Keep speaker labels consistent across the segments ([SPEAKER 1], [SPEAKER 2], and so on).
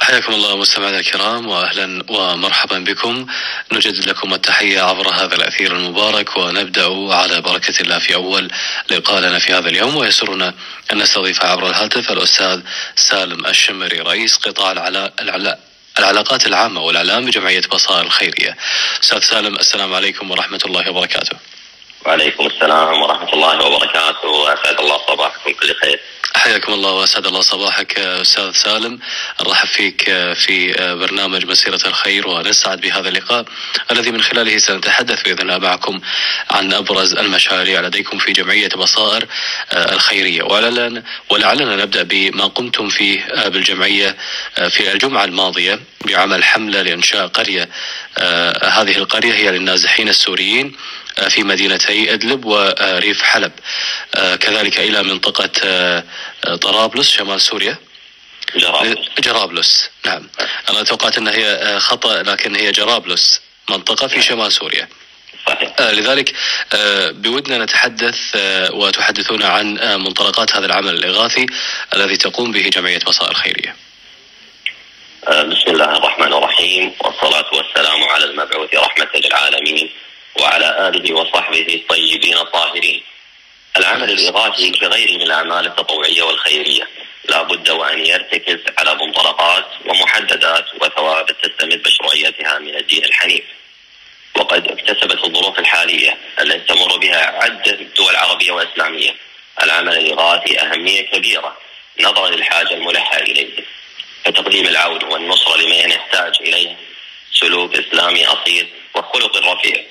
[SPEAKER 1] حياكم الله مستمعينا الكرام واهلا ومرحبا بكم نجدد لكم التحية عبر هذا الأثير المبارك ونبدأ على بركة الله في أول لقاء لنا في هذا اليوم ويسرنا أن نستضيف عبر الهاتف الأستاذ سالم الشمري رئيس قطاع العلا... العلا... العلاقات العامة والإعلام بجمعية بصائر الخيرية. أستاذ سالم السلام عليكم ورحمة الله وبركاته.
[SPEAKER 2] وعليكم السلام ورحمة الله وبركاته. وأسعد الله صباحكم كل خير.
[SPEAKER 1] حياكم الله وأسعد الله صباحك أستاذ سالم. نرحب فيك في برنامج مسيرة الخير ونسعد بهذا اللقاء الذي من خلاله سنتحدث بإذن الله معكم عن أبرز المشاريع لديكم في جمعية بصائر الخيرية. ولعلنا ولعلنا نبدأ بما قمتم فيه بالجمعية في الجمعة الماضية بعمل حملة لإنشاء قرية. هذه القرية هي للنازحين السوريين. في مدينتي أدلب وريف حلب. كذلك إلى منطقة طرابلس شمال سوريا.
[SPEAKER 2] جرابلس.
[SPEAKER 1] جرابلس نعم. أنا توقعت انها هي خطأ لكن هي جرابلس منطقة في شمال سوريا.
[SPEAKER 2] صحيح.
[SPEAKER 1] آه، لذلك آه، بودنا نتحدث آه، وتحدثونا عن آه، منطلقات هذا العمل الإغاثي الذي تقوم به جمعية بصائر الخيرية.
[SPEAKER 2] آه، بسم الله الرحمن الرحيم والصلاة والسلام على المبعوث رحمة للعالمين. وعلى آله وصحبه الطيبين الطاهرين. العمل الإغاثي كغيره من الأعمال التطوعية والخيرية. لا بد وأن يرتكز على منطلقات ومحددات وثوابت تستمد مشروعيتها من الدين الحنيف. وقد اكتسبت الظروف الحالية التي تمر بها عدة دول عربية وإسلامية. العمل الإغاثي أهمية كبيرة نظرا للحاجة الملحة إليه. فتقديم العون والنصرة لمن يحتاج إليه سلوك إسلامي أصيل وخلق رفيع.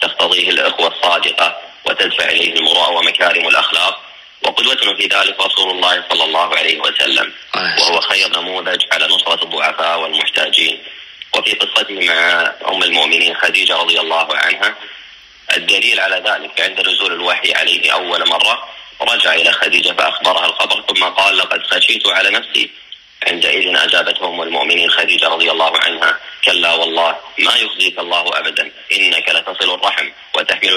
[SPEAKER 2] تقتضيه الأخوة الصادقة وتدفع إليه المروءة ومكارم الأخلاق. وقدوتنا في ذلك رسول الله صلى الله عليه وسلم. وهو خير نموذج على نصرة الضعفاء والمحتاجين. وفي قصته مع أم المؤمنين خديجة رضي الله عنها الدليل على ذلك عند نزول الوحي عليه أول مرة رجع إلى خديجة فأخبرها الخبر ثم قال لقد خشيت على نفسي عندئذ أجابته أم المؤمنين خديجة رضي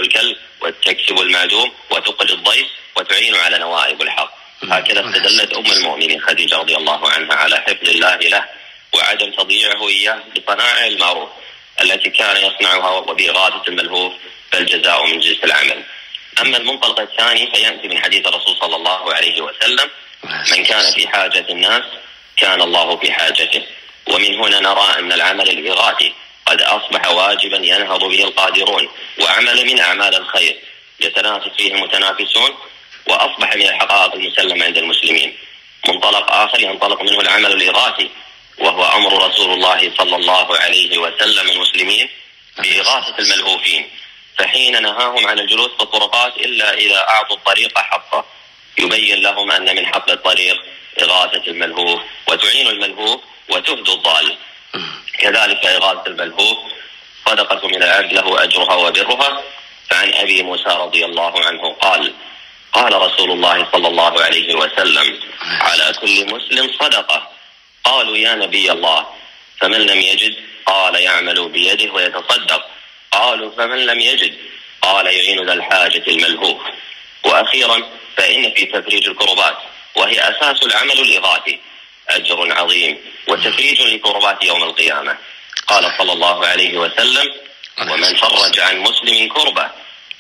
[SPEAKER 2] الكلب وتكسب المعدوم وتقل الضيف وتعين على نوائب الحق. هكذا استدلت أم المؤمنين خديجة رضي الله عنها على حفظ الله له وعدم تضييعه إياه بصنائع المعروف التي كان يصنعها وبإغاثة الملهوف فالجزاء من جنس العمل. أما المنطلق الثاني فيأتي من حديث الرسول صلى الله عليه وسلم من كان في حاجة الناس كان الله في حاجته. ومن هنا نرى أن العمل الإغاثي قد أصبح واجبا ينهض به القادرون وعمل من أعمال الخير يتنافس فيه المتنافسون وأصبح من الحقائق المسلمة عند المسلمين. منطلق آخر ينطلق منه العمل الإغاثي وهو أمر رسول الله صلى الله عليه وسلم المسلمين بإغاثة الملهوفين. فحين نهاهم عن الجلوس في الطرقات إلا إذا أعطوا الطريق حقه يبين لهم أن من حق الطريق إغاثة الملهوف وتعين الملهوف وتهدي الضال. كذلك إغاثة الملهوف صدقة من العبد له أجرها وبرها فعن أبي موسى رضي الله عنه قال قال رسول الله صلى الله عليه وسلم على كل مسلم صدقة. قالوا يا نبي الله فمن لم يجد؟ قال يعمل بيده ويتصدق. قالوا فمن لم يجد؟ قال يعين ذا الحاجة الملهوف. وأخيرا فإن في تفريج الكربات وهي أساس العمل الإغاثي. أجر عظيم وتفريج للكربات يوم القيامة. قال صلى الله عليه وسلم ومن فرج عن مسلم كربة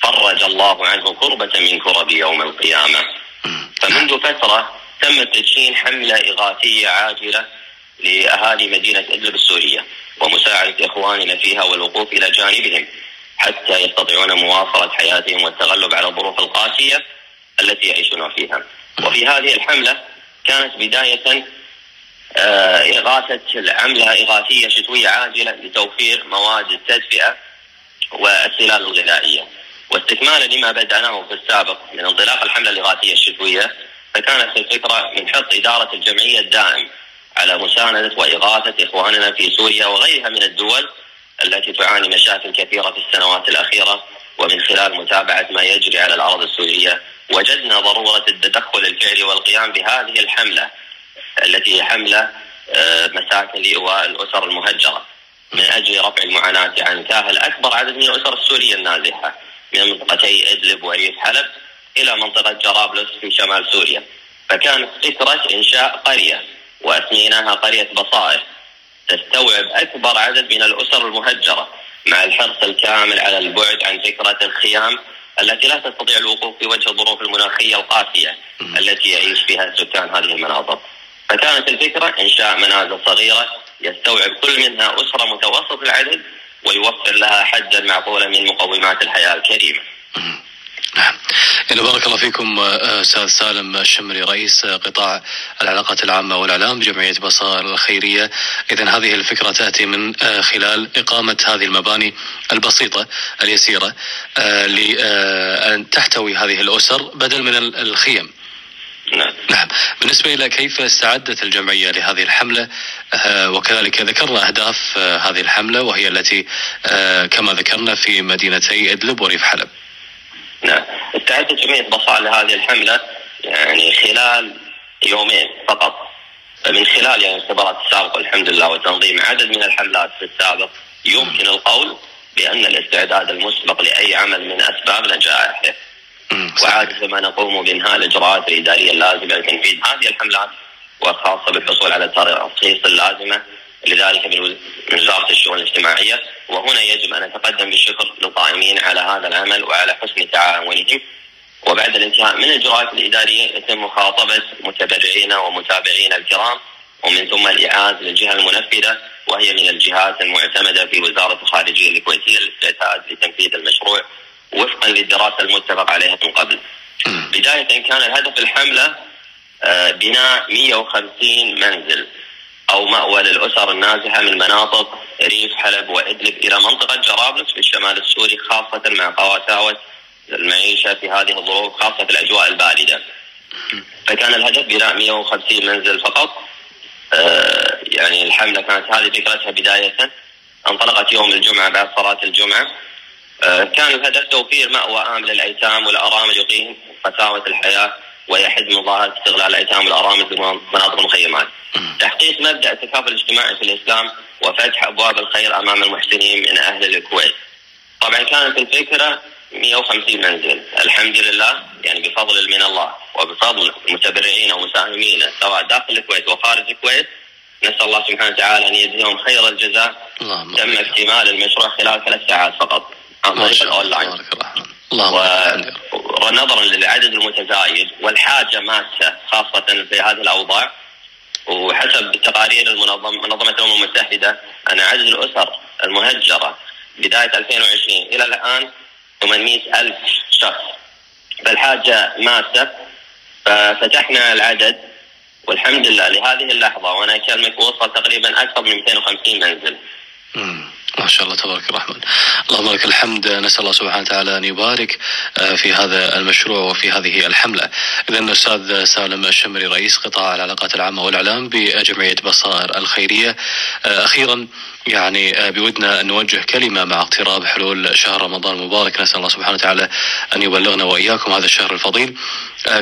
[SPEAKER 2] فرج الله عنه كربة من كرب يوم القيامة. فمنذ فترة تم تدشين حملة إغاثية عاجلة لأهالي مدينة إدلب السورية ومساعدة إخواننا فيها والوقوف إلى جانبهم حتى يستطيعون مواصلة حياتهم والتغلب على الظروف القاسية التي يعيشون فيها. وفي هذه الحملة كانت بداية إغاثة العملة إغاثية شتوية عاجلة لتوفير مواد التدفئة والسلال الغذائية. واستكمالا لما بدأناه في السابق من انطلاق الحملة الإغاثية الشتوية فكانت الفكرة من حط إدارة الجمعية الدائم على مساندة وإغاثة إخواننا في سوريا وغيرها من الدول التي تعاني مشاكل كثيرة في السنوات الأخيرة ومن خلال متابعة ما يجري على الأرض السورية وجدنا ضرورة التدخل الفعلي والقيام بهذه الحملة. التي هي حملة آه، مساكن لإيواء الأسر المهجرة. من أجل رفع المعاناة عن كاهل أكبر عدد من الأسر السورية النازحة من منطقتي إدلب وريف حلب إلى منطقة جرابلس في شمال سوريا. فكانت فكرة إنشاء قرية وأسميناها قرية بصائر. تستوعب أكبر عدد من الأسر المهجرة مع الحرص الكامل على البعد عن فكرة الخيام التي لا تستطيع الوقوف في وجه الظروف المناخية القاسية التي يعيش فيها سكان هذه المناطق. فكانت الفكرة إنشاء منازل صغيرة يستوعب كل منها أسرة متوسط العدد ويوفر لها حدا معقولا من مقومات الحياة الكريمة.
[SPEAKER 1] نعم. بارك الله فيكم آه، أستاذ سالم الشمري رئيس آه، قطاع العلاقات العامة والإعلام بجمعية بصائر الخيرية. اذا هذه الفكرة تأتي من آه، خلال إقامة هذه المباني البسيطة اليسيرة لأن تحتوي هذه الأسر بدل من الخيم. بالنسبة إلى كيف استعدت الجمعية لهذه الحملة وكذلك ذكرنا أهداف هذه الحملة وهي التي كما ذكرنا في مدينتي إدلب وريف حلب.
[SPEAKER 2] نعم. استعدت جمعية بصائر لهذه الحملة يعني خلال يومين فقط. من خلال يعني الخبرات السابقة الحمد لله وتنظيم عدد من الحملات في السابق يمكن القول بأن الاستعداد المسبق لأي عمل من أسباب نجاحه. وعادة ما نقوم بإنهاء الإجراءات الإدارية اللازمة لتنفيذ هذه الحملات والخاصة بالحصول على الترخيص اللازمة لذلك من وزارة الشؤون الاجتماعية. وهنا يجب أن نتقدم بالشكر للقائمين على هذا العمل وعلى حسن تعاونهم. وبعد الانتهاء من الإجراءات الإدارية يتم مخاطبة متبرعين ومتابعين الكرام ومن ثم الإعاز للجهة المنفذة وهي من الجهات المعتمدة في وزارة الخارجية الكويتية للاستعداد لتنفيذ المشروع. وفقا للدراسة المتفق عليها من قبل. بداية كان الهدف الحملة آه، بناء 150 منزل أو مأوى للأسر النازحة من مناطق ريف حلب وإدلب إلى منطقة جرابلس في الشمال السوري خاصة مع قواساوة المعيشة في هذه الظروف خاصة في الأجواء الباردة. فكان الهدف بناء 150 منزل فقط. آه يعني الحملة كانت هذه فكرتها بداية. انطلقت يوم الجمعة بعد صلاة الجمعة. كان الهدف توفير مأوى آمن للأيتام والأرامل يقيم قساوة الحياة ويحد من ظاهرة استغلال الأيتام والأرامل في مناطق المخيمات تحقيق مبدأ التكافل الاجتماعي في الإسلام وفتح أبواب الخير أمام المحسنين من أهل الكويت. طبعا كانت الفكرة 150 منزل. الحمد لله يعني بفضل من الله وبفضل متبرعين ومساهمين سواء داخل الكويت وخارج الكويت نسأل الله سبحانه وتعالى أن يجزيهم خير الجزاء. تم اكتمال المشروع خلال ثلاث ساعات فقط. عن طريق الأونلاين ونظرا للعدد المتزايد والحاجة ماسة خاصة في هذه الأوضاع. وحسب تقارير المنظم منظمة الأمم المتحدة أن عدد الأسر المهجرة بداية 2020 إلى الآن 800 ألف شخص. فالحاجة ماسة ففتحنا العدد والحمد لله لهذه اللحظة وأنا أكلمك وصل تقريبا أكثر من 250 منزل.
[SPEAKER 1] ما شاء الله تبارك الرحمن. اللهم لك الحمد نسأل الله سبحانه وتعالى أن يبارك آه، في هذا المشروع وفي هذه الحملة. إذا أستاذ سالم الشمري رئيس قطاع العلاقات العامة والإعلام بجمعية بصائر الخيرية. آه، أخيرا يعني آه، بودنا أن نوجه كلمة مع اقتراب حلول شهر رمضان المبارك. نسأل الله سبحانه وتعالى أن يبلغنا وإياكم هذا الشهر الفضيل.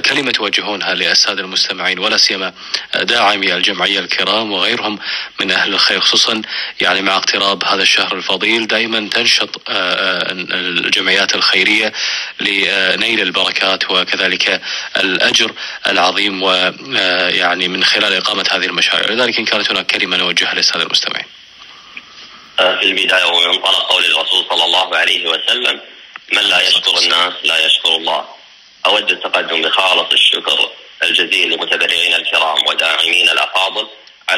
[SPEAKER 1] كلمة توجهونها للسادة المستمعين ولا سيما داعمي الجمعية الكرام وغيرهم من أهل الخير خصوصا يعني مع اقتراب هذا الشهر الفضيل دائما تنشط الجمعيات الخيرية لنيل البركات وكذلك الأجر العظيم ويعني من خلال إقامة هذه المشاريع. لذلك إن كانت هناك كلمة نوجهها للسادة المستمعين.
[SPEAKER 2] في البداية ومنطلق قول الرسول صلى الله عليه وسلم من لا يشكر الناس لا يشكر الله. أود التقدم بخالص الشكر الجزيل لمتبرعين الكرام.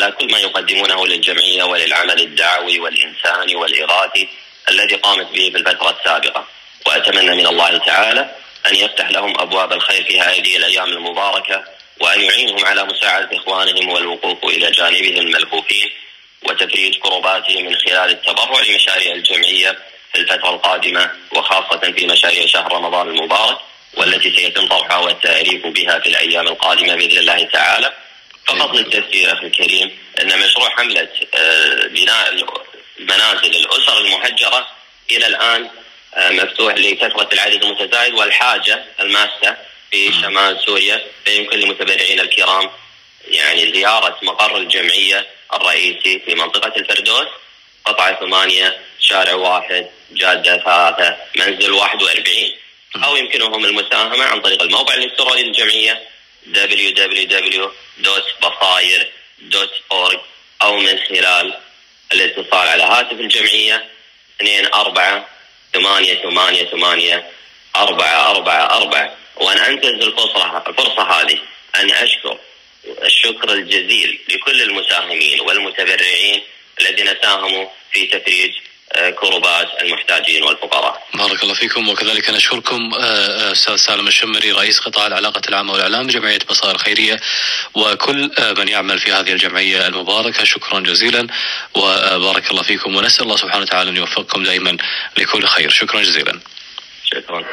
[SPEAKER 2] على كل ما يقدمونه للجمعية وللعمل الدعوي والإنساني والإغاثي الذي قامت به في الفترة السابقة. وأتمنى من الله تعالى أن يفتح لهم أبواب الخير في هذه الأيام المباركة وأن يعينهم على مساعدة إخوانهم والوقوف إلى جانبهم الملهوفين وتفريج كرباتهم من خلال التبرع لمشاريع الجمعية في الفترة القادمة وخاصة في مشاريع شهر رمضان المبارك والتي سيتم طرحها والتعريف بها في الأيام القادمة بإذن الله تعالى. فقط للتذكير أخي الكريم أن مشروع حملة آه، بناء المنازل الأسر المهجرة إلى الآن آه، مفتوح لكثرة العدد المتزايد والحاجة الماسة في شمال سوريا. فيمكن للمتبرعين الكرام يعني زيارة مقر الجمعية الرئيسي في منطقة الفردوس قطعة ثمانية شارع واحد جادة ثلاثة منزل واحد وأربعين. أو يمكنهم المساهمة عن طريق الموقع الإلكتروني للجمعية www.بصاير.org أو من خلال الاتصال على هاتف الجمعية 24 8 8 8 4 4 4 وأنا أنتهز الفرصة الفرصة هذه. أن أشكر الشكر الجزيل لكل المساهمين والمتبرعين الذين ساهموا في تفريج كربات المحتاجين والفقراء.
[SPEAKER 1] بارك الله فيكم وكذلك نشكركم آه، آه، أستاذ سالم الشمري رئيس قطاع العلاقة العامة والإعلام بجمعية بصائر الخيريه وكل من يعمل في هذه الجمعية المباركة شكرا جزيلا وبارك الله فيكم ونسأل الله سبحانه وتعالى أن يوفقكم دائما لكل خير شكرا جزيلا.
[SPEAKER 2] شكرا.